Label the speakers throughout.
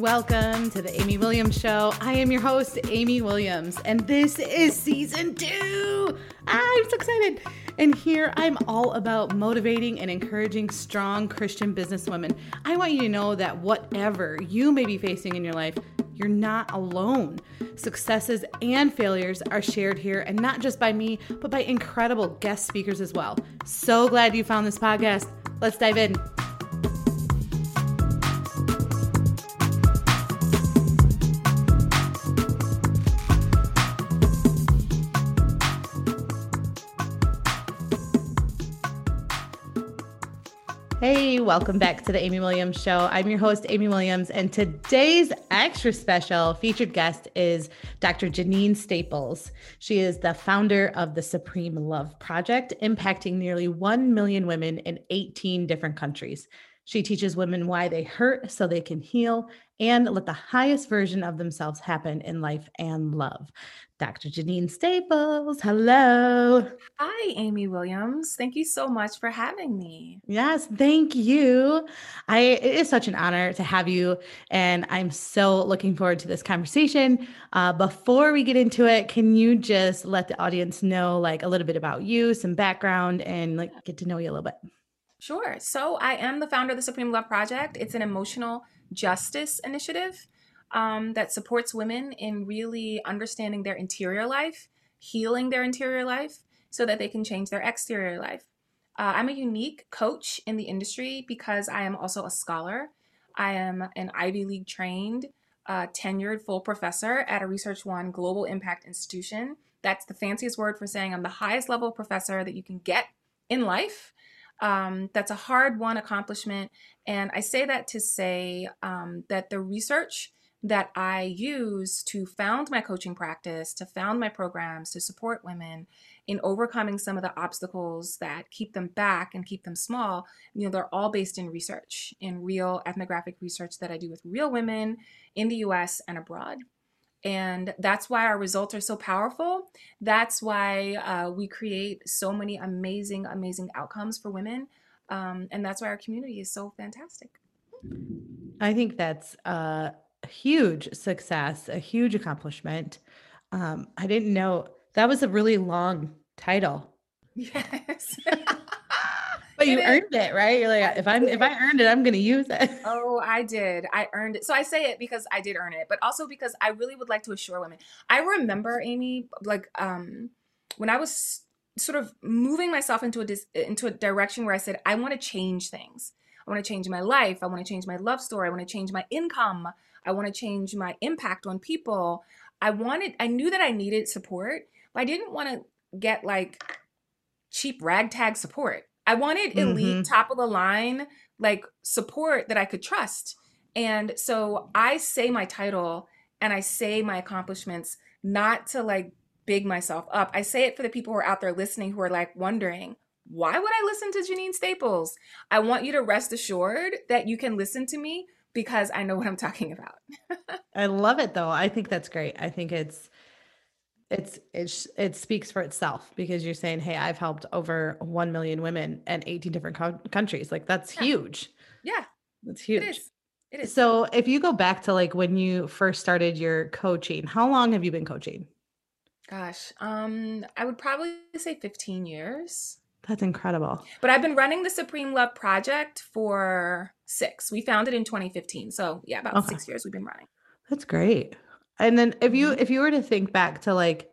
Speaker 1: Welcome to the Amy Williams Show. I am your host, Amy Williams, and this is season two. I'm so excited. And here I'm all about motivating and encouraging strong Christian businesswomen. I want you to know that whatever you may be facing in your life, you're not alone. Successes and failures are shared here, and not just by me, but by incredible guest speakers as well. So glad you found this podcast. Let's dive in. Hey, welcome back to the Amy Williams Show. I'm your host, Amy Williams, and today's extra special featured guest is Dr. Jeanine Staples. She is the founder of the Supreme Love Project, impacting nearly 1 million women in 18 different countries. She teaches women why they hurt so they can heal and let the highest version of themselves happen in life and love. Dr. Jeanine Staples, hello.
Speaker 2: Hi, Amy Williams. Thank you so much for having me.
Speaker 1: Yes, thank you. I it is such an honor to have you, and I'm so looking forward to this conversation. Uh, before we get into it, can you just let the audience know like a little bit about you, some background, and like get to know you a little bit?
Speaker 2: Sure. So I am the founder of the Supreme Love Project. It's an emotional justice initiative um, that supports women in really understanding their interior life, healing their interior life, so that they can change their exterior life. Uh, I'm a unique coach in the industry because I am also a scholar. I am an Ivy League trained, uh, tenured full professor at a Research One global impact institution. That's the fanciest word for saying I'm the highest level professor that you can get in life. Um, that's a hard won accomplishment. And I say that to say um, that the research that I use to found my coaching practice, to found my programs, to support women in overcoming some of the obstacles that keep them back and keep them small, you know, they're all based in research, in real ethnographic research that I do with real women in the US and abroad. And that's why our results are so powerful. That's why uh, we create so many amazing, amazing outcomes for women. Um, and that's why our community is so fantastic.
Speaker 1: I think that's a huge success, a huge accomplishment. Um, I didn't know that was a really long title.
Speaker 2: Yes.
Speaker 1: But you earned it, right? You're like, if I'm if I earned it, I'm gonna use it.
Speaker 2: Oh, I did. I earned it. So I say it because I did earn it, but also because I really would like to assure women. I remember Amy, like um, when I was sort of moving myself into a dis- into a direction where I said I want to change things. I want to change my life. I want to change my love story. I want to change my income. I want to change my impact on people. I wanted. I knew that I needed support, but I didn't want to get like cheap ragtag support. I wanted elite, mm-hmm. top of the line, like support that I could trust. And so I say my title and I say my accomplishments not to like big myself up. I say it for the people who are out there listening who are like wondering, why would I listen to Jeanine Staples? I want you to rest assured that you can listen to me because I know what I'm talking about.
Speaker 1: I love it though. I think that's great. I think it's it's it's it speaks for itself because you're saying hey i've helped over 1 million women in 18 different co- countries like that's
Speaker 2: yeah.
Speaker 1: huge
Speaker 2: yeah
Speaker 1: that's huge it is. it is so if you go back to like when you first started your coaching how long have you been coaching
Speaker 2: gosh um i would probably say 15 years
Speaker 1: that's incredible
Speaker 2: but i've been running the supreme love project for six we founded in 2015 so yeah about okay. six years we've been running
Speaker 1: that's great and then if you mm-hmm. if you were to think back to like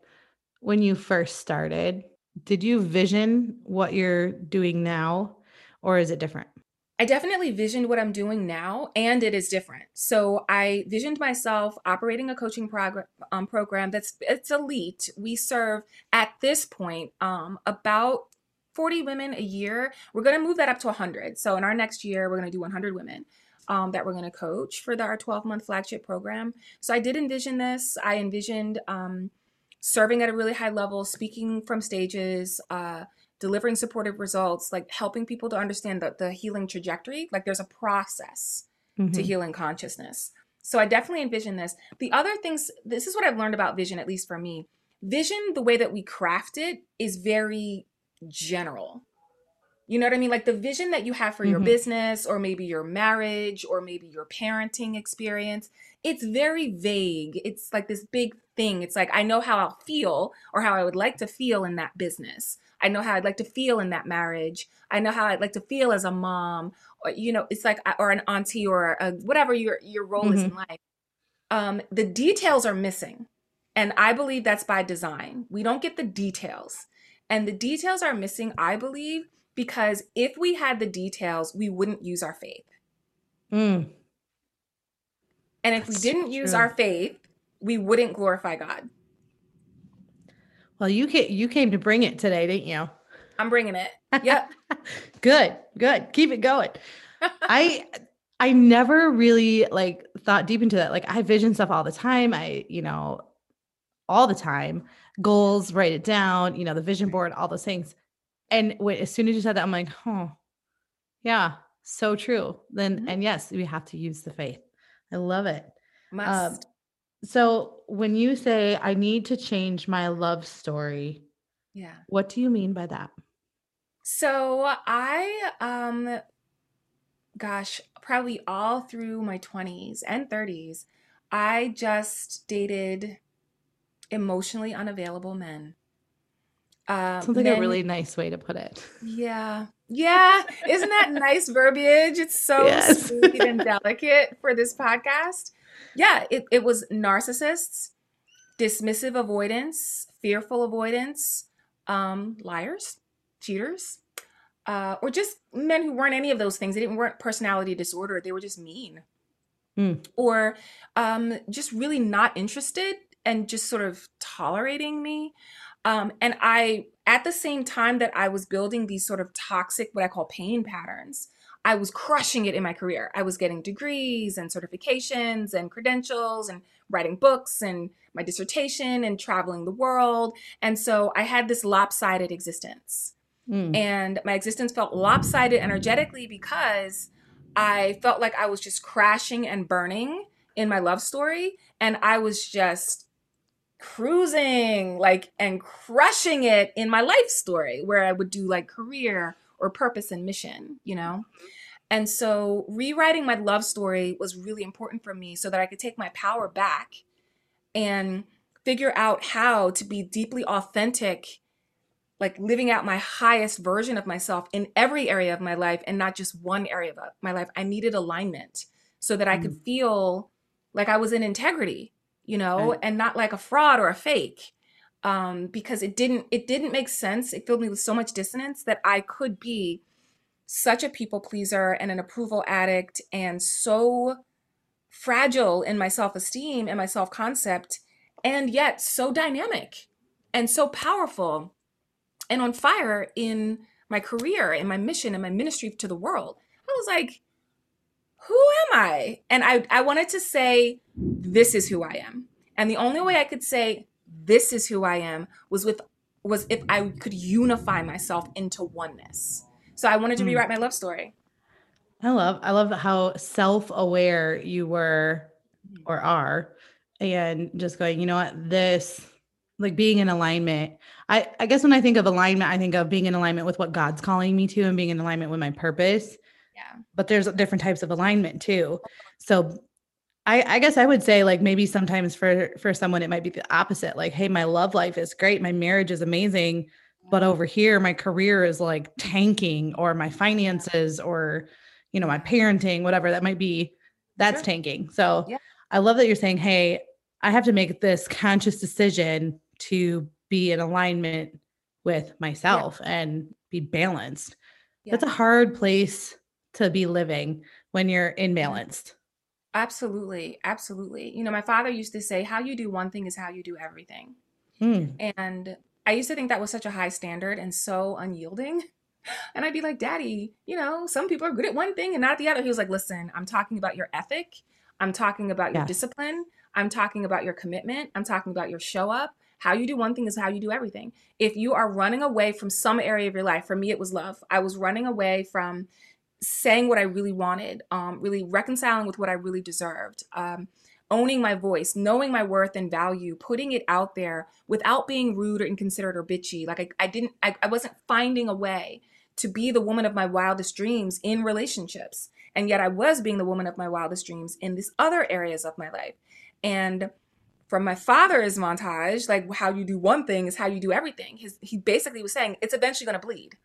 Speaker 1: when you first started, did you vision what you're doing now or is it different?
Speaker 2: I definitely visioned what I'm doing now, and it is different. So I visioned myself operating a coaching prog- um, program that's it's elite. We serve at this point um, about 40 women a year. We're going to move that up to 100. So in our next year, we're going to do 100 women um, that we're going to coach for the, our 12 month flagship program. So I did envision this. I envisioned um, serving at a really high level, speaking from stages, uh, delivering supportive results, like helping people to understand the, the healing trajectory. Like there's a process mm-hmm. to healing consciousness. So I definitely envision this. The other things, this is what I've learned about vision, at least for me. Vision, the way that we craft it, is very general You know what I mean? Like the vision that you have for your
Speaker 1: Mhm.
Speaker 2: business or maybe your marriage or maybe your parenting experience, it's very vague. It's like this big thing. It's like, I know how I'll feel or how I would like to feel in that business. I know how I'd like to feel in that marriage. I know how I'd like to feel as a mom, or you know, it's like or an auntie or a, whatever your your role is in life. Um, the details are missing, and I believe that's by design. We don't get the details, and the details are missing. I believe because if we had the details, we wouldn't use our faith,
Speaker 1: Mm.
Speaker 2: and if
Speaker 1: That's
Speaker 2: we didn't use our faith, we wouldn't glorify God.
Speaker 1: Well, you came, you came to bring it today, didn't you?
Speaker 2: I'm bringing it. Yep.
Speaker 1: good, good. Keep it going. I I never really like thought deep into that. Like I vision stuff all the time. I, you know, all the time. Goals, write it down, you know, the vision board, all those things. And when as soon as you said that, I'm like, oh, yeah, so true. Then
Speaker 2: Mhm.
Speaker 1: and yes, we have to use the faith. I love it.
Speaker 2: Must.
Speaker 1: So when you say I need to change my love story,
Speaker 2: yeah.
Speaker 1: what do you mean by that?
Speaker 2: So I um gosh, probably all through my 20s and 30s, I just dated emotionally unavailable men. Uh,
Speaker 1: Sounds like a really nice way to put it.
Speaker 2: yeah. Yeah. Isn't that nice verbiage? It's so
Speaker 1: Yes.
Speaker 2: sweet and delicate for this podcast. Yeah, it, it was narcissists, dismissive avoidance, fearful avoidance, um, liars, cheaters, uh, or just men who weren't any of those things. They didn't weren't personality disorder. They were just mean,
Speaker 1: Hmm.
Speaker 2: or um, just really not interested and just sort of tolerating me. Um, and I, at the same time that I was building these sort of toxic, what I call pain patterns, I was crushing it in my career. I was getting degrees and certifications and credentials and writing books and my dissertation and traveling the world. And so I had this lopsided existence.
Speaker 1: Mm.
Speaker 2: And my existence felt lopsided energetically because I felt like I was just crashing and burning in my love story. And I was just cruising like and crushing it in my life story where I would do like career or purpose and mission, you know? And so rewriting my love story was really important for me so that I could take my power back and figure out how to be deeply authentic like living out my highest version of myself in every area of my life and not just one area of my life. I needed alignment so that I could mm. feel like I was in integrity, you know,
Speaker 1: Right.
Speaker 2: and not like a fraud or a fake. Um, because it didn't it didn't make sense. It filled me with so much dissonance that I could be such a people pleaser and an approval addict and so fragile in my self-esteem and my self-concept and yet so dynamic and so powerful and on fire in my career and my mission and my ministry to the world. I was like, who am I? And I, I wanted to say, this is who I am. And the only way I could say this is who I am was with was if I could unify myself into oneness. So I wanted to
Speaker 1: Mm.
Speaker 2: rewrite my love story.
Speaker 1: I love I love how self-aware you were or are and just going, you know what, this like being in alignment. I I guess when I think of alignment, I think of being in alignment with what God's calling me to and being in alignment with my purpose.
Speaker 2: Yeah.
Speaker 1: But there's different types of alignment too. So I, I guess I would say like maybe sometimes for for someone it might be the opposite. Like, hey, my love life is great, my marriage is amazing, but over here my career is like tanking, or my finances, or you know, my parenting, whatever that might be, that's
Speaker 2: Sure.
Speaker 1: tanking. So
Speaker 2: Yeah.
Speaker 1: I love that you're saying, hey, I have to make this conscious decision to be in alignment with myself and be balanced. That's a hard place to be living when you're imbalanced.
Speaker 2: Absolutely. Absolutely. You know, my father used to say, how you do one thing is how you do everything.
Speaker 1: Mm.
Speaker 2: And I used to think that was such a high standard and so unyielding. And I'd be like, Daddy, you know, some people are good at one thing and not the other. He was like, Listen, I'm talking about your ethic. I'm talking about your discipline. I'm talking about your commitment. I'm talking about your show up. How you do one thing is how you do everything. If you are running away from some area of your life, for me, it was love. I was running away from saying what I really wanted, um, really reconciling with what I really deserved, um, owning my voice, knowing my worth and value, putting it out there without being rude or inconsiderate or bitchy. Like I, I didn't, I, I wasn't finding a way to be the woman of my wildest dreams in relationships. And yet I was being the woman of my wildest dreams in these other areas of my life. And from my father's montage, like how you do one thing is how you do everything. His, he basically was saying it's eventually going to bleed.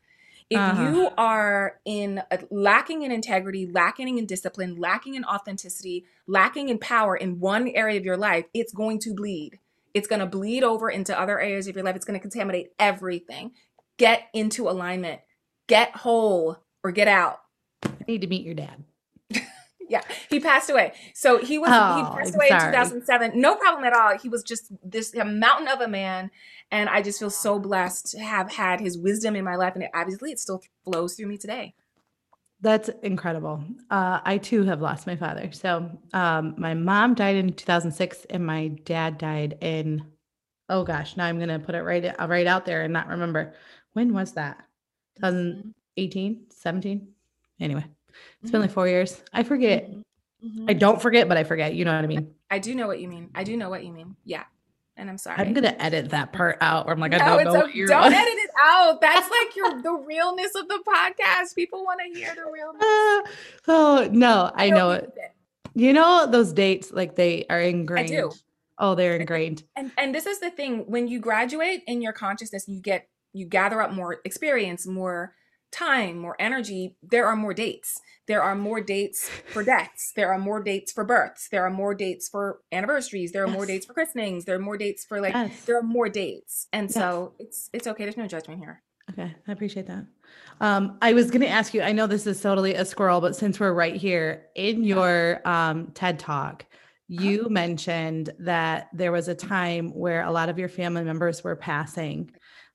Speaker 2: If uh-huh. you are in lacking in integrity, lacking in discipline, lacking in authenticity, lacking in power in one area of your life, it's going to bleed. It's going to bleed over into other areas of your life. It's going to contaminate everything. Get into alignment. Get whole or get out.
Speaker 1: I need to meet your dad.
Speaker 2: Yeah, he passed away. So he was oh, he passed away in 2007. No problem at all. He was just this a mountain of a man, and I just feel so blessed to have had his wisdom in my life, and it, obviously it still flows through me today.
Speaker 1: That's incredible. Uh, I too have lost my father. So um, my mom died in 2006, and my dad died in oh gosh, now I'm gonna put it right right out there and not remember when was that. 2018, 17. Anyway, it's been like four years. I forget. Mm-hmm. I don't forget, but I forget. You know what I mean?
Speaker 2: I do know what you mean. I do know what you mean. Yeah. And I'm sorry.
Speaker 1: I'm gonna edit that part out. Where I'm like, I don't know.
Speaker 2: Don't edit it out. That's like your the realness of the podcast. People want to hear the realness. Uh,
Speaker 1: oh no, I, I know it. it. You know those dates, like they are ingrained. I do. Oh, they're ingrained.
Speaker 2: And and this is the thing: when you graduate in your consciousness, you get you gather up more experience, more time, more energy, there are more dates. There are more dates for deaths. There are more dates for births. There are more dates for anniversaries. There are yes. more dates for christenings. There are more dates for like yes. there are more dates. And yes. so it's it's okay. There's no judgment here.
Speaker 1: Okay, I appreciate that. Um, I was going to ask you. I know this is totally a squirrel, but since we're right here in your um, TED talk, you uh-huh. mentioned that there was a time where a lot of your family members were passing,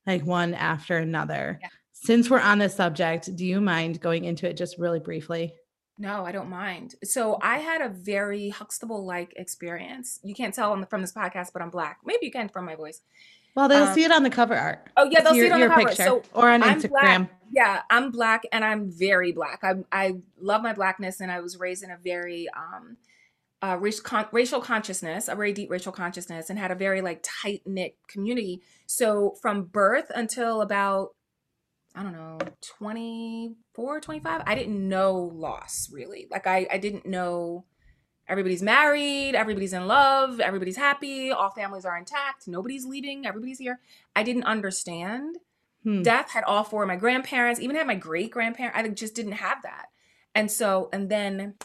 Speaker 1: like one after another. Yeah since we're on this subject, do you mind going into it just really briefly?
Speaker 2: No, I don't mind. So I had a very Huxtable like experience. You can't tell from this podcast, but I'm black. Maybe you can from my voice.
Speaker 1: Well, they'll um, see it on the cover art.
Speaker 2: Oh yeah, they'll your, see it on the cover.
Speaker 1: Picture, so or on I'm Instagram.
Speaker 2: Black. Yeah, I'm black and I'm very black. I I love my blackness and I was raised in a very um uh, racial, con- racial consciousness, a very deep racial consciousness, and had a very like tight knit community. So from birth until about I don't know, 24, 25. I didn't know loss really. Like I, I didn't know everybody's married, everybody's in love, everybody's happy, all families are intact, nobody's leaving, everybody's here. I didn't understand. Hmm. Death had all four of my grandparents, even had my great grandparents. I just didn't have that. And so, and then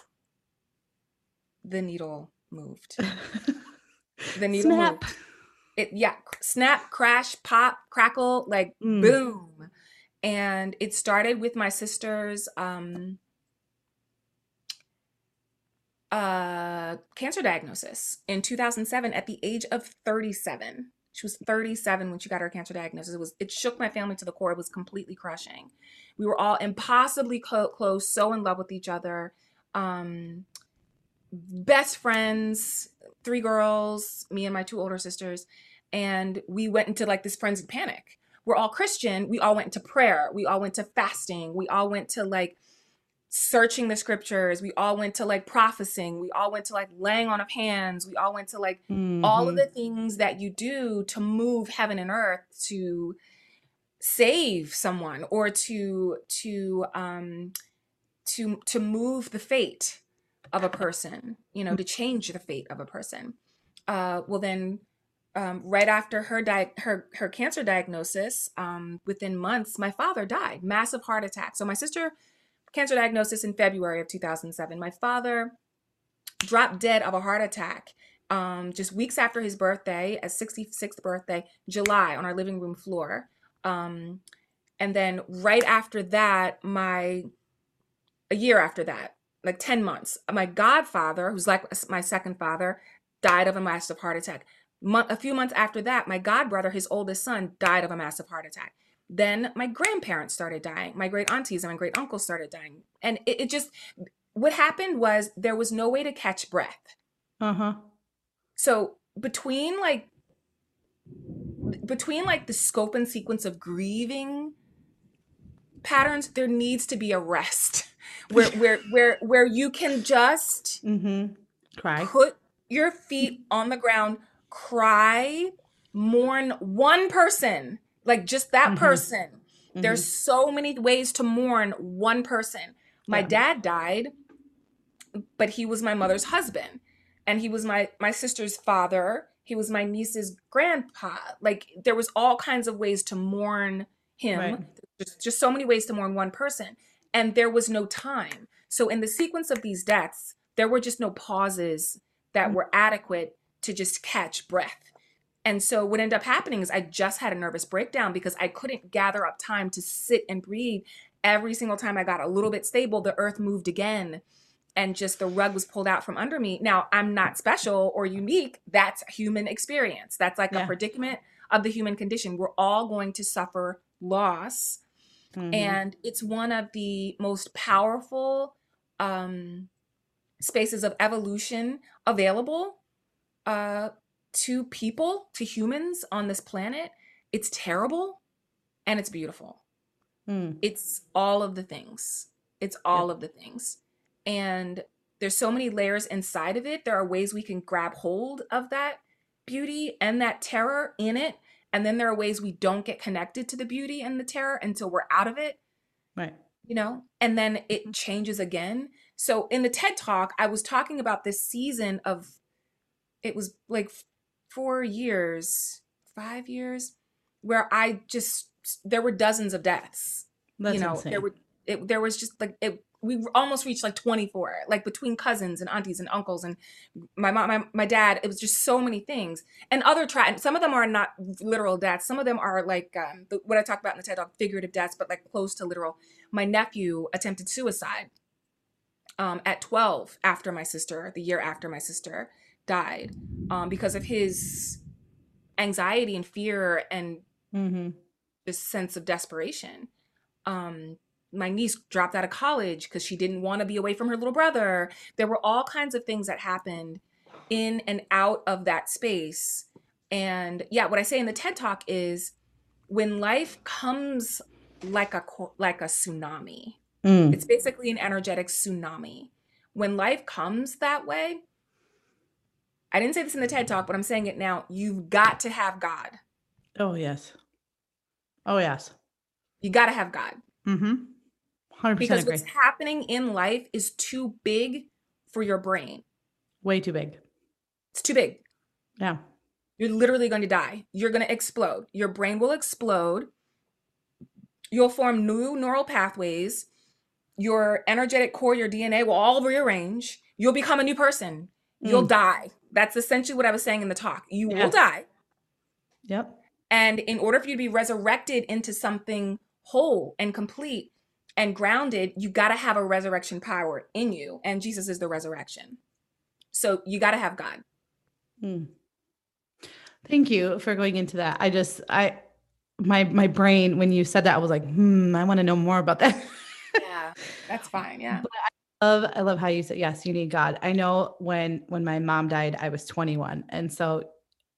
Speaker 2: the needle moved. the needle snap. moved. It yeah, snap, crash, pop, crackle, like mm. boom and it started with my sister's um, uh, cancer diagnosis in 2007 at the age of 37 she was 37 when she got her cancer diagnosis. It was it shook my family to the core. It was completely crushing. We were all impossibly close so in love with each other. Um, best friends three girls me and my two older sisters. And we went into like this frenzied panic we're all Christian, we all went to prayer, we all went to fasting, we all went to like searching the scriptures, we all went to like prophesying, we all went to like laying on of hands, we all went to like mm-hmm. all of the things that you do to move heaven and earth to save someone or to to um to to move the fate of a person, you know, to change the fate of a person. Uh well then um, right after her di- her her cancer diagnosis, um, within months, my father died, massive heart attack. So my sister cancer diagnosis in February of 2007. My father dropped dead of a heart attack um, just weeks after his birthday, his 66th birthday, July, on our living room floor. Um, and then right after that, my a year after that, like 10 months, my godfather, who's like my second father, died of a massive heart attack a few months after that, my godbrother, his oldest son, died of a massive heart attack. Then my grandparents started dying. My great aunties and my great uncles started dying. And it, it just, what happened was there was no way to catch breath. Uh huh. So between like, between like the scope and sequence of grieving patterns, there needs to be a rest where, where, where, where you can just
Speaker 1: mm-hmm. cry,
Speaker 2: put your feet on the ground, cry, mourn one person, like just that mm-hmm. person, Mm-hmm. There's so many ways to mourn one person. My yeah. dad died, but he was my mother's husband and he was my my sister's father. He was my niece's grandpa. Like there was all kinds of ways to mourn him. Right. Just just so many ways to mourn one person and there was no time. So in the sequence of these deaths, there were just no pauses that mm-hmm. were adequate to just catch breath. And so what ended up happening is I just had a nervous breakdown because I couldn't gather up time to sit and breathe. Every single time I got a little bit stable, the earth moved again and just the rug was pulled out from under me. Now, I'm not special or unique. That's human experience. That's like yeah. a predicament of the human condition. We're all going to suffer loss. Mm-hmm. And it's one of the most powerful um, spaces of evolution available uh, to people, to humans on this planet. It's terrible and it's beautiful. Mm. It's all of the things. It's all yep. of the things. And there's so many layers inside of it. There are ways we can grab hold of that beauty and that terror in it. And then there are ways we don't get connected to the beauty and the terror until we're out of it.
Speaker 1: Right.
Speaker 2: You know, and then it mm-hmm. changes again. So in the TED talk, I was talking about this season of it was like four years, five years, where I just there were dozens of deaths. That's you know, insane. there were it, there was just like it we almost reached like 24 like between cousins and aunties and uncles and my mom my, my dad it was just so many things and other try some of them are not literal deaths some of them are like um, the, what i talk about in the ted talk figurative deaths but like close to literal my nephew attempted suicide um, at 12 after my sister the year after my sister died um, because of his anxiety and fear and mm-hmm. this sense of desperation um, my niece dropped out of college because she didn't want to be away from her little brother. There were all kinds of things that happened in and out of that space. And yeah, what I say in the TED Talk is when life comes like a like a tsunami. Mm. It's basically an energetic tsunami. When life comes that way, I didn't say this in the TED Talk, but I'm saying it now. You've got to have God.
Speaker 1: Oh yes. Oh yes.
Speaker 2: You got to have God. Mm-hmm. 100% because agree. what's happening in life is too big for your brain.
Speaker 1: Way too big.
Speaker 2: It's too big.
Speaker 1: Yeah.
Speaker 2: You're literally going to die. You're going to explode. Your brain will explode. You'll form new neural pathways. Your energetic core, your DNA will all rearrange. You'll become a new person. You'll mm. die. That's essentially what I was saying in the talk. You yeah. will die.
Speaker 1: Yep.
Speaker 2: And in order for you to be resurrected into something whole and complete, and grounded, you got to have a resurrection power in you. And Jesus is the resurrection. So you got to have God. Hmm.
Speaker 1: Thank you for going into that. I just, I, my, my brain, when you said that, I was like, hmm, I want to know more about that.
Speaker 2: yeah, that's fine. Yeah. But
Speaker 1: love, I love how you said, yes, you need God. I know when, when my mom died, I was 21. And so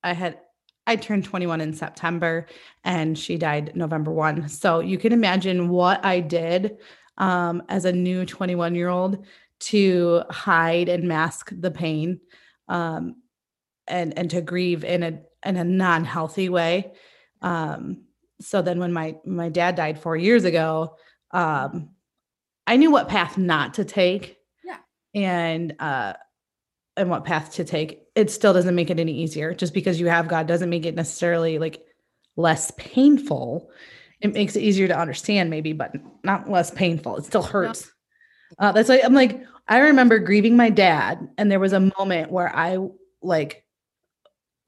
Speaker 1: I had I turned 21 in September and she died November 1. So you can imagine what I did um, as a new 21 year old to hide and mask the pain um, and and to grieve in a in a non-healthy way. Um, so then when my my dad died 4 years ago, um, I knew what path not to take.
Speaker 2: Yeah.
Speaker 1: And uh and what path to take, it still doesn't make it any easier. Just because you have God doesn't make it necessarily like less painful. It makes it easier to understand, maybe, but not less painful. It still hurts. Uh, that's like I'm like I remember grieving my dad, and there was a moment where I like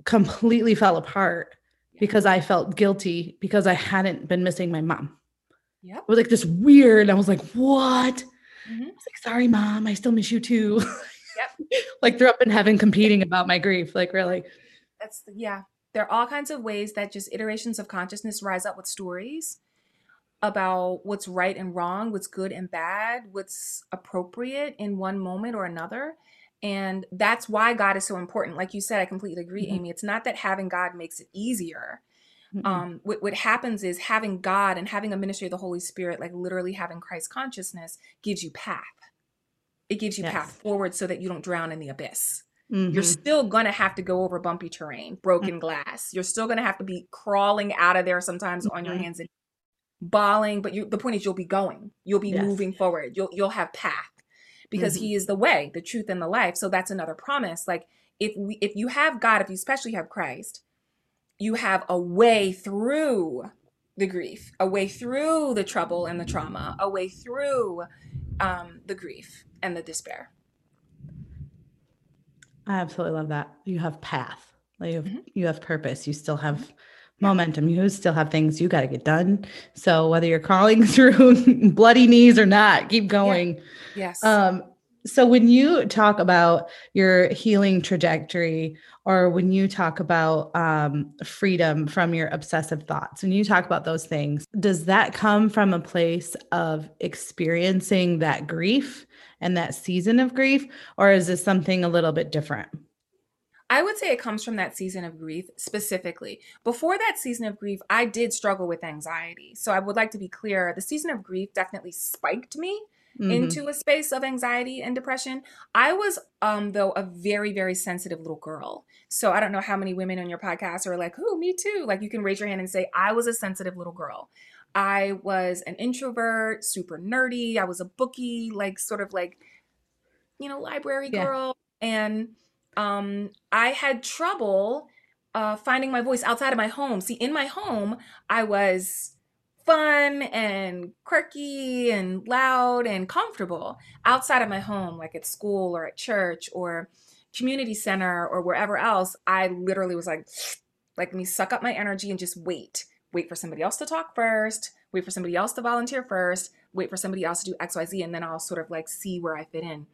Speaker 1: completely fell apart because I felt guilty because I hadn't been missing my mom.
Speaker 2: Yeah, it
Speaker 1: was like this weird. I was like, "What?" Mm-hmm. I was like, "Sorry, mom, I still miss you too." like threw up in heaven competing about my grief. Like really.
Speaker 2: That's yeah. There are all kinds of ways that just iterations of consciousness rise up with stories about what's right and wrong, what's good and bad, what's appropriate in one moment or another. And that's why God is so important. Like you said, I completely agree, mm-hmm. Amy. It's not that having God makes it easier. Mm-hmm. Um, what, what happens is having God and having a ministry of the Holy Spirit, like literally having Christ consciousness, gives you path it gives you yes. path forward so that you don't drown in the abyss. Mm-hmm. You're still going to have to go over bumpy terrain, broken mm-hmm. glass. You're still going to have to be crawling out of there sometimes mm-hmm. on your mm-hmm. hands and bawling, but you, the point is you'll be going. You'll be
Speaker 1: Yes.
Speaker 2: moving forward. You'll you'll have path because
Speaker 1: Mhm.
Speaker 2: he is the way, the truth, and the life. So that's another promise. Like if we if you have God, if you especially have Christ, you have a way through the grief, a way through the trouble and the trauma, a way through um, the grief and the despair.
Speaker 1: I absolutely love that. You have path. Like you have,
Speaker 2: Mhm.
Speaker 1: you have purpose. You still have momentum. You still have things you got to get done. So whether you're crawling through bloody knees or not, keep going.
Speaker 2: Yes.
Speaker 1: Um, so when you talk about your healing trajectory, or when you talk about um, freedom from your obsessive thoughts, when you talk about those things, does that come from a place of experiencing that grief and that season of grief, or is this something a little bit different?
Speaker 2: I would say it comes from that season of grief specifically. Before that season of grief, I did struggle with anxiety. So I would like to be clear the season of grief definitely spiked me
Speaker 1: Mhm.
Speaker 2: into a space of anxiety and depression. I was, um, though, a very, very sensitive little girl. So I don't know how many women on your podcast are like, "Oh, me too." Like you can raise your hand and say, "I was a sensitive little girl." I was an introvert, super nerdy. I was a bookie, like sort of like, you know, library
Speaker 1: Yeah.
Speaker 2: girl, and um, I had trouble uh, finding my voice outside of my home. See, in my home, I was fun and quirky and loud and comfortable. Outside of my home, like at school or at church or community center or wherever else, I literally was like, like, let me suck up my energy and just wait. Wait for somebody else to talk first, wait for somebody else to volunteer first, wait for somebody else to do XYZ, and then I'll sort of like see where I fit in.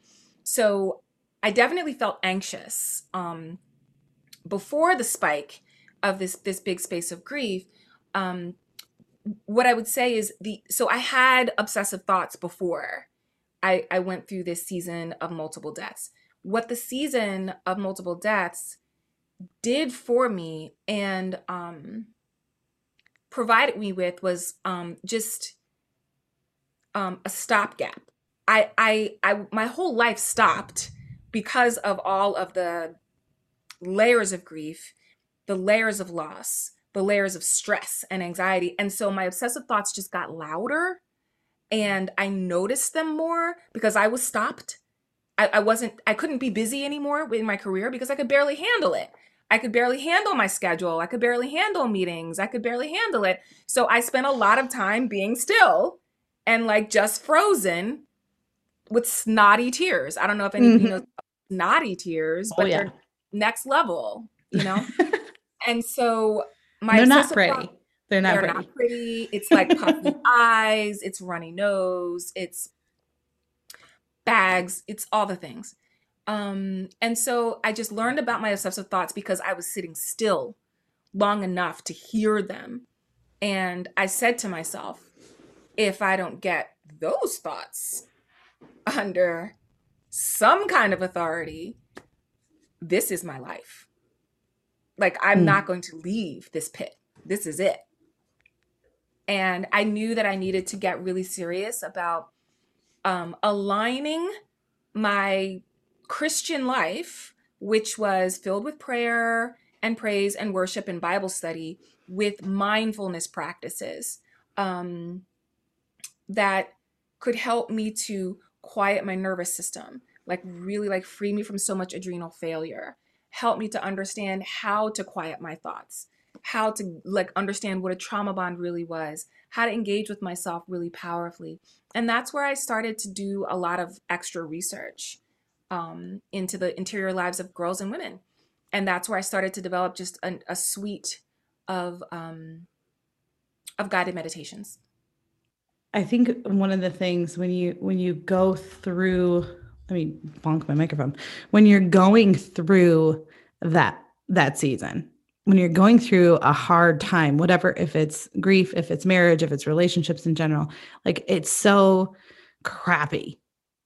Speaker 2: So I definitely felt anxious um, before the spike of this this big space of grief. Um, what I would say is the so I had obsessive thoughts before I, I went through this season of multiple deaths. What the season of multiple deaths did for me and um, provided me with was um, just um, a stopgap. I, I, I, my whole life stopped because of all of the layers of grief, the layers of loss, the layers of stress and anxiety. And so my obsessive thoughts just got louder and I noticed them more because I was stopped. I, I wasn't, I couldn't be busy anymore in my career because I could barely handle it. I could barely handle my schedule. I could barely handle meetings. I could barely handle it. So I spent a lot of time being still and like just frozen with snotty tears. I don't know if anybody
Speaker 1: Mhm.
Speaker 2: knows snotty tears,
Speaker 1: Oh,
Speaker 2: but
Speaker 1: yeah.
Speaker 2: they're next level, you know? and so my
Speaker 1: They're not pretty. They're not
Speaker 2: they're
Speaker 1: pretty.
Speaker 2: not pretty. It's like puffy eyes, it's runny nose, it's bags, it's all the things. Um, and so I just learned about my obsessive thoughts because I was sitting still long enough to hear them. And I said to myself, if I don't get those thoughts under some kind of authority, this is my life. Like, I'm
Speaker 1: Hmm.
Speaker 2: not going to leave this pit. This is it. And I knew that I needed to get really serious about um, aligning my Christian life, which was filled with prayer and praise and worship and Bible study, with mindfulness practices um, that could help me to quiet my nervous system, like really like free me from so much adrenal failure, help me to understand how to quiet my thoughts, how to like understand what a trauma bond really was, how to engage with myself really powerfully. And that's where I started to do a lot of extra research um, into the interior lives of girls and women. And that's where I started to develop just a, a suite of um, of guided meditations.
Speaker 1: I think one of the things when you when you go through let me bonk my microphone. When you're going through that that season, when you're going through a hard time, whatever if it's grief, if it's marriage, if it's relationships in general, like it's so crappy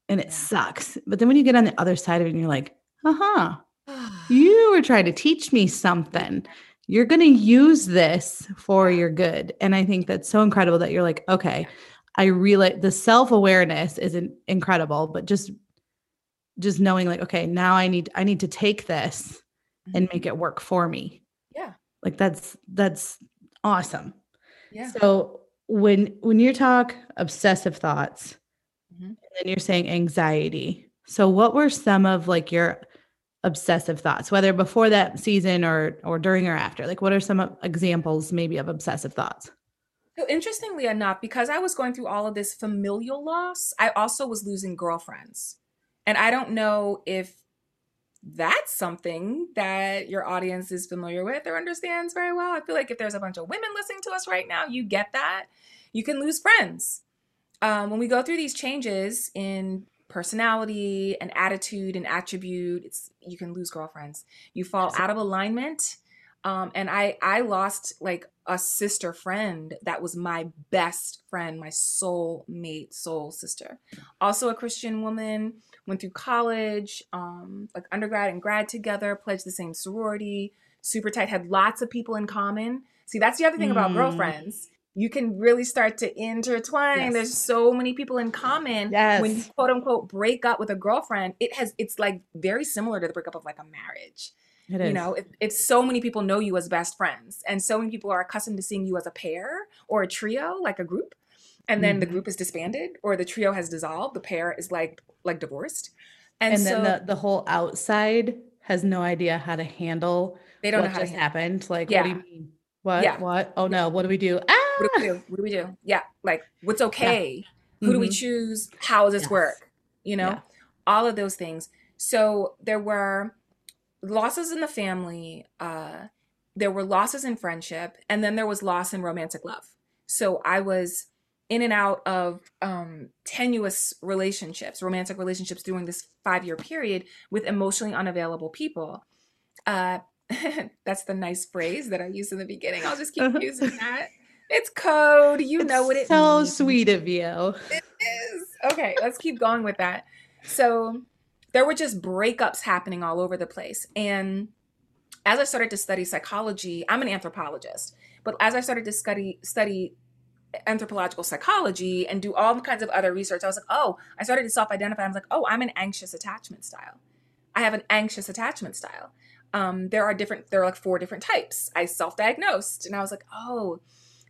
Speaker 1: and it sucks. But then when you get on the other side of it and you're like, "Uh-huh. You were trying to teach me something. You're going to use this for your good. And I think that's so incredible that you're like, okay, I realize the self-awareness is in- incredible, but just just knowing like, okay, now I need I need to take this and make it work for me.
Speaker 2: Yeah.
Speaker 1: Like that's that's awesome.
Speaker 2: Yeah.
Speaker 1: So when when you talk obsessive thoughts
Speaker 2: Mhm.
Speaker 1: and then you're saying anxiety so what were some of like your obsessive thoughts whether before that season or or during or after like what are some examples maybe of obsessive thoughts
Speaker 2: So interestingly enough, because I was going through all of this familial loss, I also was losing girlfriends. And I don't know if that's something that your audience is familiar with or understands very well. I feel like if there's a bunch of women listening to us right now, you get that. You can lose friends. Um, when we go through these changes in personality and attitude and attribute, it's you can lose girlfriends. You fall out of alignment. Um, and I I lost like a sister friend that was my best friend, my soul mate, soul sister. Also a Christian woman, went through college, um, like undergrad and grad together, pledged the same sorority, super tight, had lots of people in common. See, that's the other thing about
Speaker 1: Mm.
Speaker 2: girlfriends. You can really start to intertwine.
Speaker 1: Yes.
Speaker 2: There's so many people in common.
Speaker 1: yes
Speaker 2: When you quote unquote break up with a girlfriend, it has it's like very similar to the breakup of like a marriage
Speaker 1: it is.
Speaker 2: you know if, if so many people know you as best friends and so many people are accustomed to seeing you as a pair or a trio like a group and then the
Speaker 1: Mhm.
Speaker 2: group is disbanded or the trio has dissolved the pair is like like divorced. And,
Speaker 1: and,
Speaker 2: so
Speaker 1: then the, the whole outside has no idea how to handle
Speaker 2: they don't
Speaker 1: what
Speaker 2: know how
Speaker 1: just happened. Like what do you
Speaker 2: Yeah.
Speaker 1: mean? What?
Speaker 2: Yeah.
Speaker 1: what? Oh no. What do we do? Ah
Speaker 2: what do we do? What do we do? Yeah. Like what's okay? Who do we
Speaker 1: Mhm.
Speaker 2: choose? How does this
Speaker 1: Yes.
Speaker 2: work? You know?
Speaker 1: Yeah.
Speaker 2: all of those things. So there were losses in the family uh there were losses in friendship and then there was loss in romantic love. So i was in and out of um tenuous relationships romantic relationships during this five year period with emotionally unavailable people. Uh that's the nice phrase that i used in the beginning. I'll just keep
Speaker 1: Uh-huh.
Speaker 2: using that. It's code. You know what it
Speaker 1: so
Speaker 2: means.
Speaker 1: So sweet of you.
Speaker 2: It is. Okay, let's keep going with that. So there were just breakups happening all over the place. And as I started to study psychology, I'm an anthropologist, but as I started to study study anthropological psychology and do all kinds of other research, I was like, oh, I started to self-identify. I was like, oh, I'm an anxious attachment style. I have an anxious attachment style. Um, there are different, there are like four different types. I self-diagnosed and I was like, oh,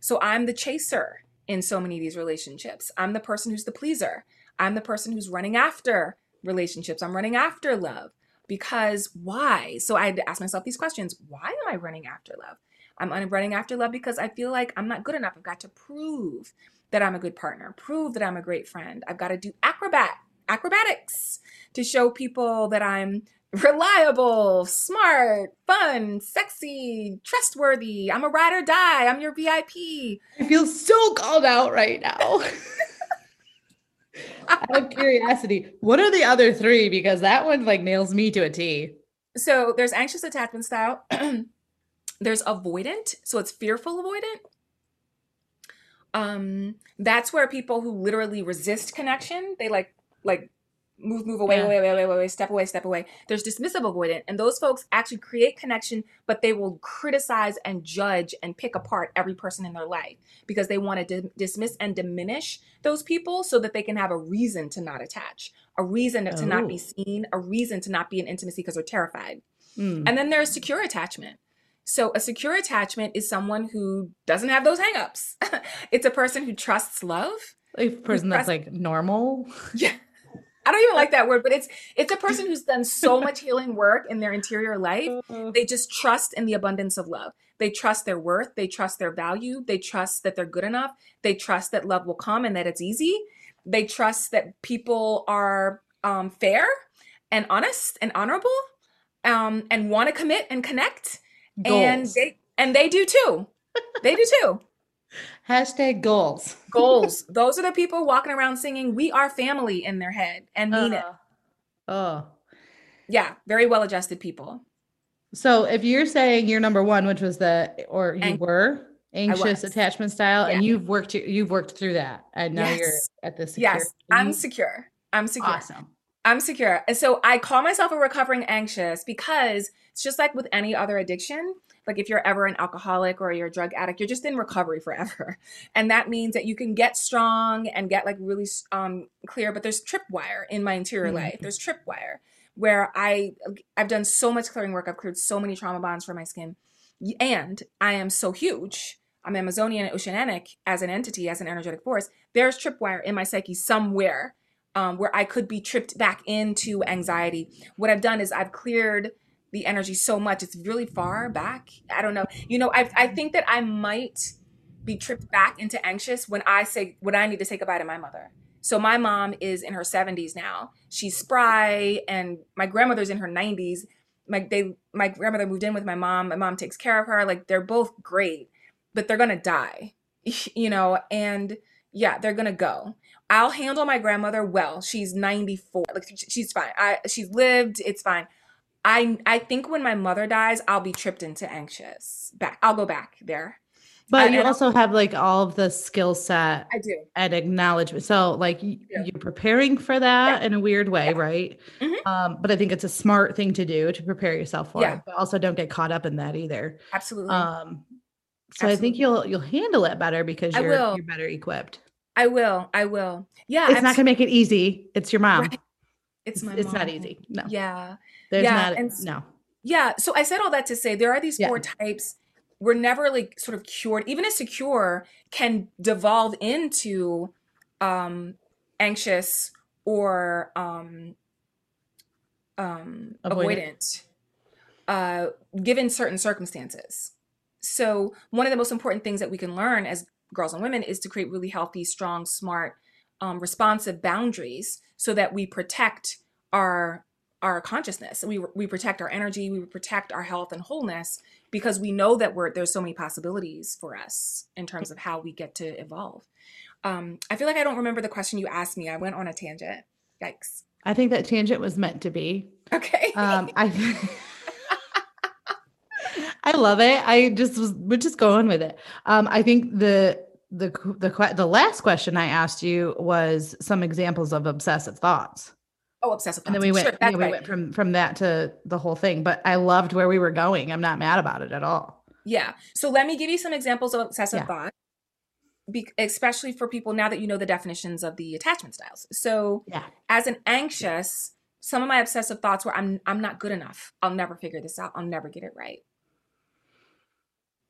Speaker 2: so I'm the chaser in so many of these relationships. I'm the person who's the pleaser. I'm the person who's running after relationships. I'm running after love. Because why? So I had to ask myself these questions. Why am I running after love? I'm running after love because I feel like I'm not good enough. I've got to prove that I'm a good partner, prove that I'm a great friend. I've got to do acrobat acrobatics to show people that I'm reliable, smart, fun, sexy, trustworthy. I'm a ride or die. I'm your VIP.
Speaker 1: I feel so called out right now. Out of curiosity, what are the other three? Because that one like nails me to a T.
Speaker 2: So there's anxious attachment style. there's avoidant, so it's fearful avoidant. Um, that's where people who literally resist connection, they like like move, move away,
Speaker 1: Yeah.
Speaker 2: away, away, away, away, away, step away, step away. There's dismissive avoidant, and those folks actually create connection, but they will criticize and judge and pick apart every person in their life because they want to di- dismiss and diminish those people so that they can have a reason to not attach, a reason to not be
Speaker 1: Oh.
Speaker 2: seen, a reason to not be in intimacy because they're terrified.
Speaker 1: Mm.
Speaker 2: And then there's secure attachment. So a secure attachment is someone who doesn't have those hangups. it's a person who trusts love.
Speaker 1: A person that's like normal.
Speaker 2: Yeah. I don't even like that word, but it's it's a person who's done so much healing work in their interior life. They just trust in the abundance of love. They trust their worth, they trust their value, they trust that they're good enough, they trust that love will come and that it's easy. They trust that people are um, fair and honest and honorable um, and want to commit and connect and
Speaker 1: Goals.
Speaker 2: they and they do too. They do too.
Speaker 1: Hashtag goals.
Speaker 2: Goals. Those are the people walking around singing "We Are Family" in their head and mean it.
Speaker 1: Uh, Oh.
Speaker 2: Yeah, very well-adjusted people.
Speaker 1: So if you're saying you're number one, which was the or you were anxious attachment style, and you've worked you've worked through that, and now you're at the.
Speaker 2: Yes, I'm secure. I'm secure.
Speaker 1: awesome.
Speaker 2: I'm secure. And so I call myself a recovering anxious because it's just like with any other addiction. Like if you're ever an alcoholic or you're a drug addict, you're just in recovery forever. And that means that you can get strong and get like really um, clear, but there's tripwire in my interior
Speaker 1: Mhm.
Speaker 2: life. There's tripwire where I I've done so much clearing work. I've cleared so many trauma bonds for my skin. And I am so huge. I'm Amazonian and oceanic as an entity, as an energetic force, there's tripwire in my psyche somewhere um, where I could be tripped back into anxiety. What I've done is I've cleared the energy so much. It's really far back. I don't know. You know, I, I think that I might be tripped back into anxious when I say, when I need to say goodbye to my mother. So my mom is in her 70s now. She's spry, and my grandmother's in her 90s. My they my grandmother moved in with my mom. My mom takes care of her. Like they're both great, but they're gonna die, you know. And yeah, they're gonna go. I'll handle my grandmother well. She's 94. Like she's fine. I she's lived. It's fine. I I think when my mother dies, I'll be tripped into anxious. Back. I'll go back there.
Speaker 1: But you also have like all of the skill set
Speaker 2: I do.
Speaker 1: and acknowledgement. So like
Speaker 2: Yeah.
Speaker 1: you're preparing for that
Speaker 2: Yeah.
Speaker 1: in a weird way,
Speaker 2: Yeah.
Speaker 1: right?
Speaker 2: Mhm.
Speaker 1: Um, but I think it's a smart thing to do to prepare yourself for
Speaker 2: Yeah.
Speaker 1: it. But also don't get caught up in that either.
Speaker 2: Absolutely.
Speaker 1: Um, so I think you'll you'll handle it better because you're you're better equipped.
Speaker 2: I will. I will. Yeah.
Speaker 1: It's not gonna make it easy. It's your mom.
Speaker 2: Right. It's my
Speaker 1: it's not easy. No.
Speaker 2: Yeah.
Speaker 1: There's
Speaker 2: Yeah,
Speaker 1: not
Speaker 2: and
Speaker 1: no.
Speaker 2: Yeah. So I said all that to say there are these
Speaker 1: Yeah.
Speaker 2: four types. We're never like sort of cured. Even a secure can devolve into um anxious or um um
Speaker 1: Avoidant.
Speaker 2: avoidant uh given certain circumstances. So one of the most important things that we can learn as girls and women is to create really healthy, strong, smart, um, responsive boundaries so that we protect our our consciousness. We we protect our energy, we protect our health and wholeness because we know that we're there's so many possibilities for us in terms of how we get to evolve. Um, I feel like I don't remember the question you asked me. I went on a tangent. Yikes.
Speaker 1: I think that tangent was meant to be.
Speaker 2: Okay.
Speaker 1: Um, I I love it. I just was we're just going with it. Um, I think the the the the last question I asked you was some examples of obsessive thoughts,
Speaker 2: oh, obsessive.
Speaker 1: and then we went
Speaker 2: Sure,
Speaker 1: yeah, we
Speaker 2: right.
Speaker 1: went from from that to the whole thing. But I loved where we were going. I'm not mad about it at all.
Speaker 2: Yeah. So let me give you some examples of obsessive
Speaker 1: Yeah.
Speaker 2: thought, be- especially for people now that you know the definitions of the attachment styles. So
Speaker 1: Yeah.
Speaker 2: as an anxious, some of my obsessive thoughts were I'm I'm not good enough. I'll never figure this out. I'll never get it right.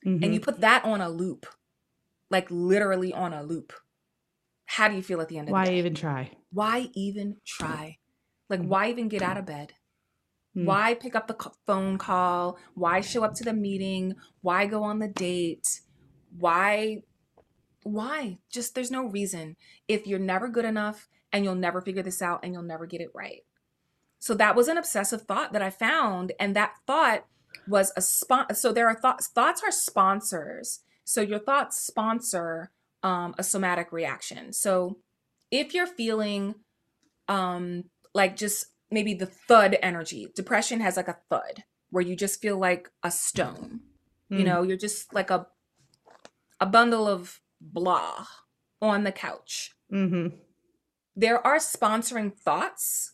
Speaker 2: And
Speaker 1: Mhm.
Speaker 2: you put that on a loop, like literally on a loop. How do you feel at the end of
Speaker 1: Why
Speaker 2: the
Speaker 1: even try?
Speaker 2: Why even try? Like
Speaker 1: Mm.
Speaker 2: why even get out of bed?
Speaker 1: Mm.
Speaker 2: Why pick up the phone call? Why show up to the meeting? Why go on the date? Why? Why? Just there's no reason if you're never good enough and you'll never figure this out and you'll never get it right. So that was an obsessive thought that I found, and that thought was a spon. So there are thoughts. Thoughts are sponsors. So your thoughts sponsor um, a somatic reaction. So if you're feeling um, like just maybe the thud energy, depression has like a thud where you just feel like a stone. You
Speaker 1: Mm.
Speaker 2: know, you're just like a a bundle of blah on the couch.
Speaker 1: Mhm.
Speaker 2: There are sponsoring thoughts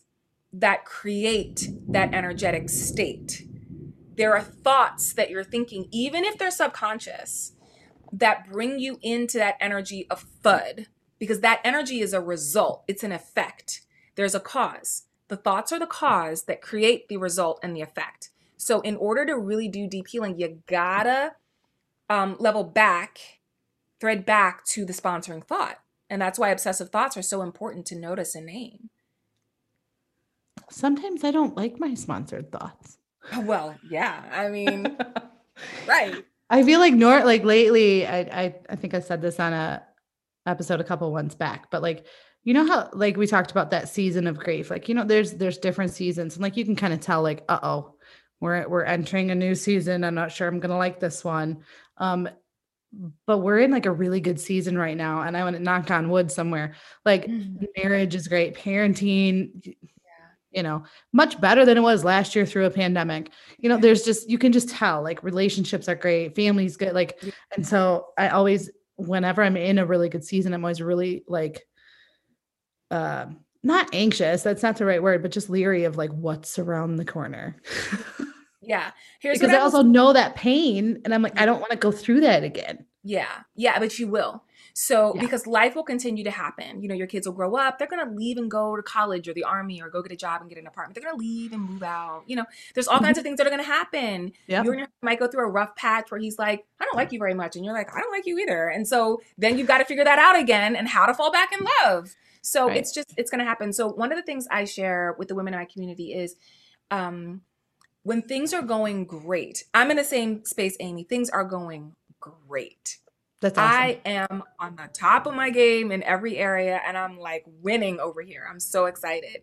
Speaker 2: that create that energetic state. There are thoughts that you're thinking, even if they're subconscious, that bring you into that energy of thud because that energy is a result, it's an effect. There's a cause. The thoughts are the cause that create the result and the effect. So, in order to really do deep healing, you gotta um, level back, thread back to the sponsoring thought. And that's why obsessive thoughts are so important to notice and name.
Speaker 1: Sometimes I don't like my sponsored thoughts.
Speaker 2: Well, yeah. I mean, right.
Speaker 1: I feel like nor like lately, I, I I think I said this on a episode a couple ones back, but like you know how like we talked about that season of grief, like you know there's there's different seasons, and like you can kind of tell like uh oh, we're we're entering a new season. I'm not sure I'm gonna like this one, um, but we're in like a really good season right now, and I want to knock on wood somewhere. Like
Speaker 2: Mhm.
Speaker 1: marriage is great, parenting,
Speaker 2: Yeah.
Speaker 1: you know, much better than it was last year through a pandemic. You know,
Speaker 2: Yeah.
Speaker 1: there's just you can just tell like relationships are great, families good, like,
Speaker 2: Yeah.
Speaker 1: and so I always, whenever I'm in a really good season, I'm always really like, um, not anxious. That's not the right word, but just leery of like what's around the corner.
Speaker 2: Yeah. Here's
Speaker 1: because I
Speaker 2: I will
Speaker 1: also know that pain, and I'm like, I don't want to go through that again.
Speaker 2: Yeah, yeah, but you will. So,
Speaker 1: Yeah.
Speaker 2: because life will continue to happen. You know, your kids will grow up, they're going to leave and go to college or the army or go get a job and get an apartment. They're going to leave and move out. You know, there's all kinds of things that are going to happen.
Speaker 1: Yep.
Speaker 2: You and your might go through a rough patch where he's like, I don't like you very much. And you're like, I don't like you either. And so then you've got to figure that out again and how to fall back in love. So
Speaker 1: Right.
Speaker 2: it's just, it's going to happen. So one of the things I share with the women in my community is, um, when things are going great, I'm in the same space, Amy. Things are going great.
Speaker 1: That's awesome.
Speaker 2: I am on the top of my game in every area and I'm like winning over here. I'm so excited.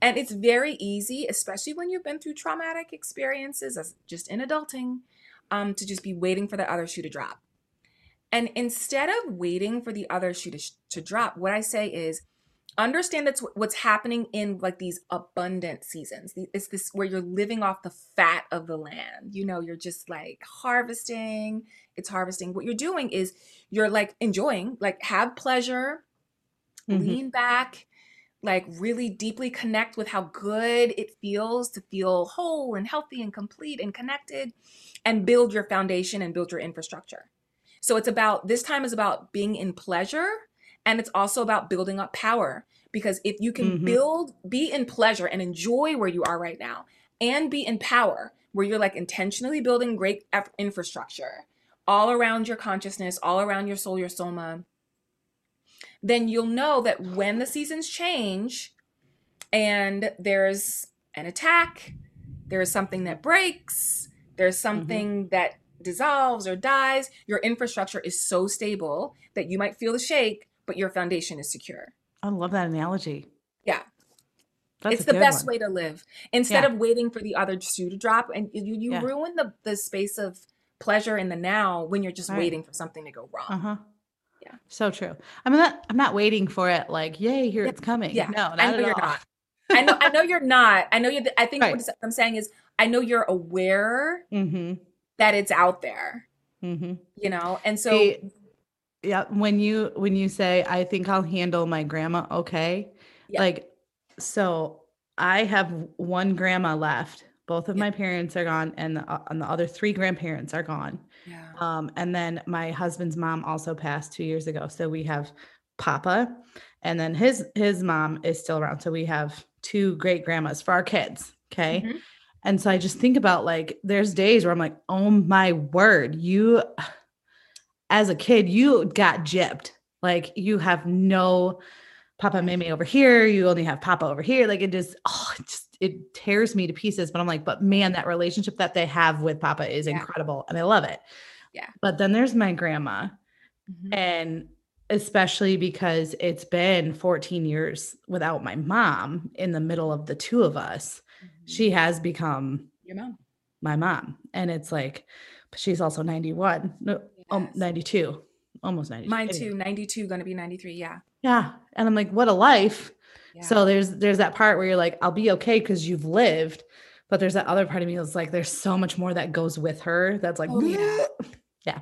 Speaker 2: And it's very easy, especially when you've been through traumatic experiences as just in adulting, um, to just be waiting for the other shoe to drop. And instead of waiting for the other shoe to, sh- to drop, what I say is understand that's what's happening in like these abundant seasons. It's this where you're living off the fat of the land. You know, you're just like harvesting, it's harvesting. What you're doing is you're like enjoying, like have pleasure,
Speaker 1: Mhm.
Speaker 2: lean back, like really deeply connect with how good it feels to feel whole and healthy and complete and connected and build your foundation and build your infrastructure. So it's about this time is about being in pleasure and it's also about building up power because if you can
Speaker 1: Mhm.
Speaker 2: build be in pleasure and enjoy where you are right now and be in power where you're like intentionally building great infrastructure all around your consciousness, all around your soul, your soma, then you'll know that when the seasons change and there's an attack, there's something that breaks, there's something that dissolves or dies, your infrastructure is so stable that you might feel the shake, but your foundation is secure.
Speaker 1: I love that analogy.
Speaker 2: Yeah.
Speaker 1: That's
Speaker 2: it's the best
Speaker 1: one.
Speaker 2: way to live instead
Speaker 1: Yeah.
Speaker 2: of waiting for the other shoe to drop and you, you
Speaker 1: Yeah.
Speaker 2: ruin the, the space of pleasure in the now when you're just
Speaker 1: Right.
Speaker 2: waiting for something to go wrong.
Speaker 1: Uh-huh.
Speaker 2: Yeah.
Speaker 1: So true. I'm not I'm not waiting for it like, yay, here
Speaker 2: Yeah.
Speaker 1: it's coming.
Speaker 2: Yeah.
Speaker 1: No,
Speaker 2: I know you're
Speaker 1: all.
Speaker 2: not. I know I know you're not. I know you I think
Speaker 1: Right.
Speaker 2: what I'm saying is I know you're aware
Speaker 1: Mm-hmm.
Speaker 2: that it's out there,
Speaker 1: Mm-hmm.
Speaker 2: you know? And so
Speaker 1: yeah, when you when you say I think I'll handle my grandma okay,
Speaker 2: Yeah.
Speaker 1: like so I have one grandma left. Both of
Speaker 2: Yeah.
Speaker 1: my parents are gone, and the, and the other three grandparents are gone.
Speaker 2: yeah.
Speaker 1: Um, and then my husband's mom also passed two years ago. So we have Papa, and then his his mom is still around. So we have two great grandmas for our kids. Okay.
Speaker 2: Mhm.
Speaker 1: And so I just think about like there's days where I'm like, oh my word, you as a kid, you got gypped. Like you have no Papa Mimi over here. You only have Papa over here. Like it just, oh, it just it tears me to pieces. But I'm like, but man, that relationship that they have with Papa is
Speaker 2: Yeah.
Speaker 1: incredible, and I love it.
Speaker 2: Yeah.
Speaker 1: But then there's my grandma,
Speaker 2: Mhm.
Speaker 1: and especially because it's been 14 years without my mom in the middle of the two of us, she has become
Speaker 2: your mom.
Speaker 1: my mom. And it's like, but she's also 91, no, um, 92, almost 92.
Speaker 2: Mine too, 92, gonna be 93. Yeah.
Speaker 1: Yeah. And I'm like, what a life.
Speaker 2: yeah.
Speaker 1: So there's there's that part where you're like, I'll be okay because you've lived. But there's that other part of me that's like, there's so much more that goes with her. That's like,
Speaker 2: Oh, yeah.
Speaker 1: yeah.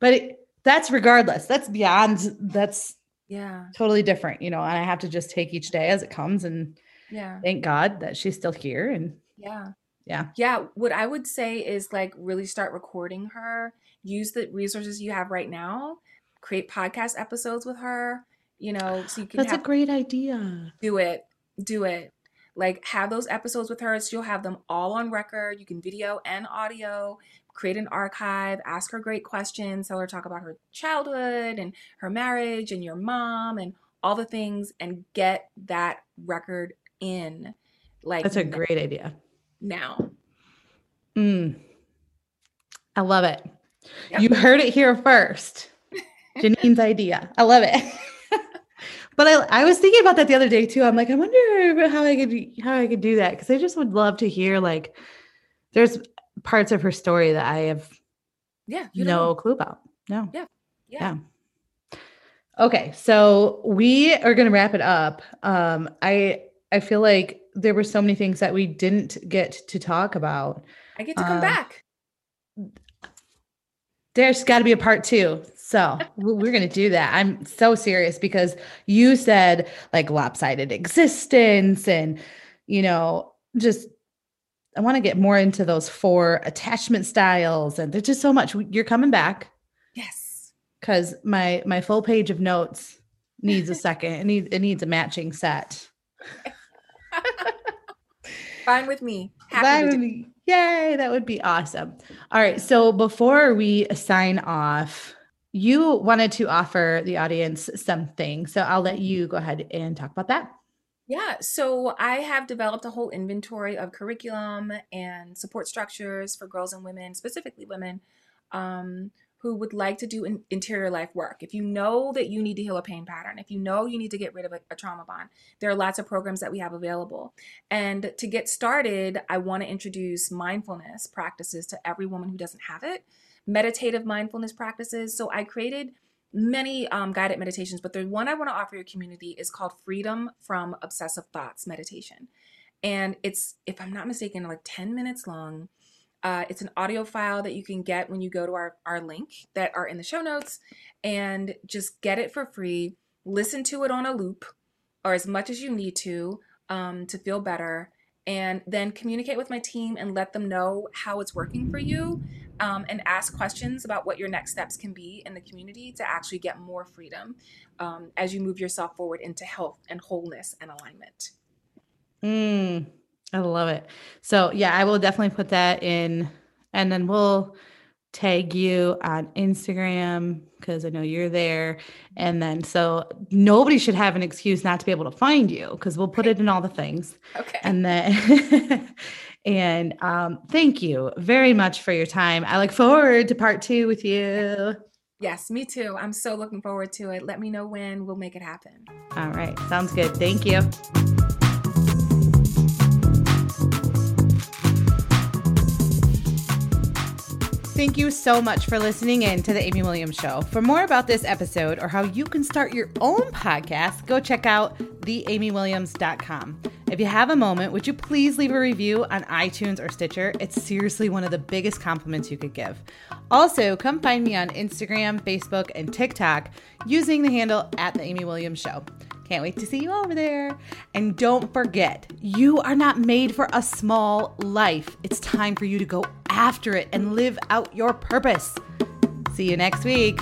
Speaker 1: But it, that's regardless. That's beyond. That's
Speaker 2: yeah.
Speaker 1: totally different, you know. And I have to just take each day as it comes, and
Speaker 2: Yeah.
Speaker 1: thank God that she's still here. And
Speaker 2: Yeah.
Speaker 1: Yeah.
Speaker 2: Yeah. What I would say is like really start recording her, use the resources you have right now, create podcast episodes with her, you know, so you can
Speaker 1: that's
Speaker 2: have,
Speaker 1: a great idea.
Speaker 2: do it, do it. Like have those episodes with her. She'll have them all on record. You can video and audio, create an archive, ask her great questions, tell her talk about her childhood and her marriage and your mom and all the things and get that record in. Like
Speaker 1: That's a great idea.
Speaker 2: now.
Speaker 1: Mm. I love it.
Speaker 2: Yep.
Speaker 1: You heard it here first. Jeanine's idea. I love it. but I, I was thinking about that the other day too. I'm like, I wonder how I could how I could do that because I just would love to hear like there's parts of her story that I have
Speaker 2: Yeah. You
Speaker 1: no
Speaker 2: know.
Speaker 1: clue about. No.
Speaker 2: Yeah.
Speaker 1: Yeah. Okay, so we are going to wrap it up. Um, I I feel like there were so many things that we didn't get to talk about.
Speaker 2: I get to come
Speaker 1: Uh,
Speaker 2: back.
Speaker 1: There's got to be a part two. So we- we're going to do that. I'm so serious because you said like lopsided existence and, you know, just I want to get more into those four attachment styles. And there's just so much. You're coming back.
Speaker 2: Yes.
Speaker 1: because my my full page of notes needs a second. It needs it needs a matching set.
Speaker 2: Fine with me. Happy
Speaker 1: Fine
Speaker 2: to do-
Speaker 1: Yay, that would be awesome. All right. So before we sign off, you wanted to offer the audience something. So I'll let you go ahead and talk about that.
Speaker 2: Yeah, so I have developed a whole inventory of curriculum and support structures for girls and women, specifically women, um, who would like to do in- interior life work. If you know that you need to heal a pain pattern, if you know you need to get rid of a, a trauma bond, there are lots of programs that we have available. And to get started, I want to introduce mindfulness practices to every woman who doesn't have it, meditative mindfulness practices. So I created many um, guided meditations, but the one I want to offer your community is called Freedom from Obsessive Thoughts Meditation. And it's, if I'm not mistaken, like 10 minutes long. Uh, it's an audio file that you can get when you go to our, our link that are in the show notes and just get it for free. Listen to it on a loop or as much as you need to um, to feel better. And then communicate with my team and let them know how it's working for you um, and ask questions about what your next steps can be in the community to actually get more freedom um, as you move yourself forward into health and wholeness and alignment.
Speaker 1: Mm, I love it. So yeah, I will definitely put that in and then we'll tag you on Instagram because I know you're there. And then so nobody should have an excuse not to be able to find you because we'll put it in all the things.
Speaker 2: Okay.
Speaker 1: And then and um thank you very much for your time. I look forward to part two with you.
Speaker 2: yes, me too. I'm so looking forward to it. Let me know when we'll make it happen.
Speaker 1: All right. Sounds good. Thank you. Thank you so much for listening in to the Amy Williams Show. For more about this episode or how you can start your own podcast, go check out theamywilliams.com. If you have a moment, would you please leave a review on iTunes or Stitcher? It's seriously one of the biggest compliments you could give. Also, come find me on Instagram, Facebook, and TikTok using the handle at the Amy Williams Show. Can't wait to see you over there. And don't forget, you are not made for a small life. It's time for you to go after it and live out your purpose. See you next week.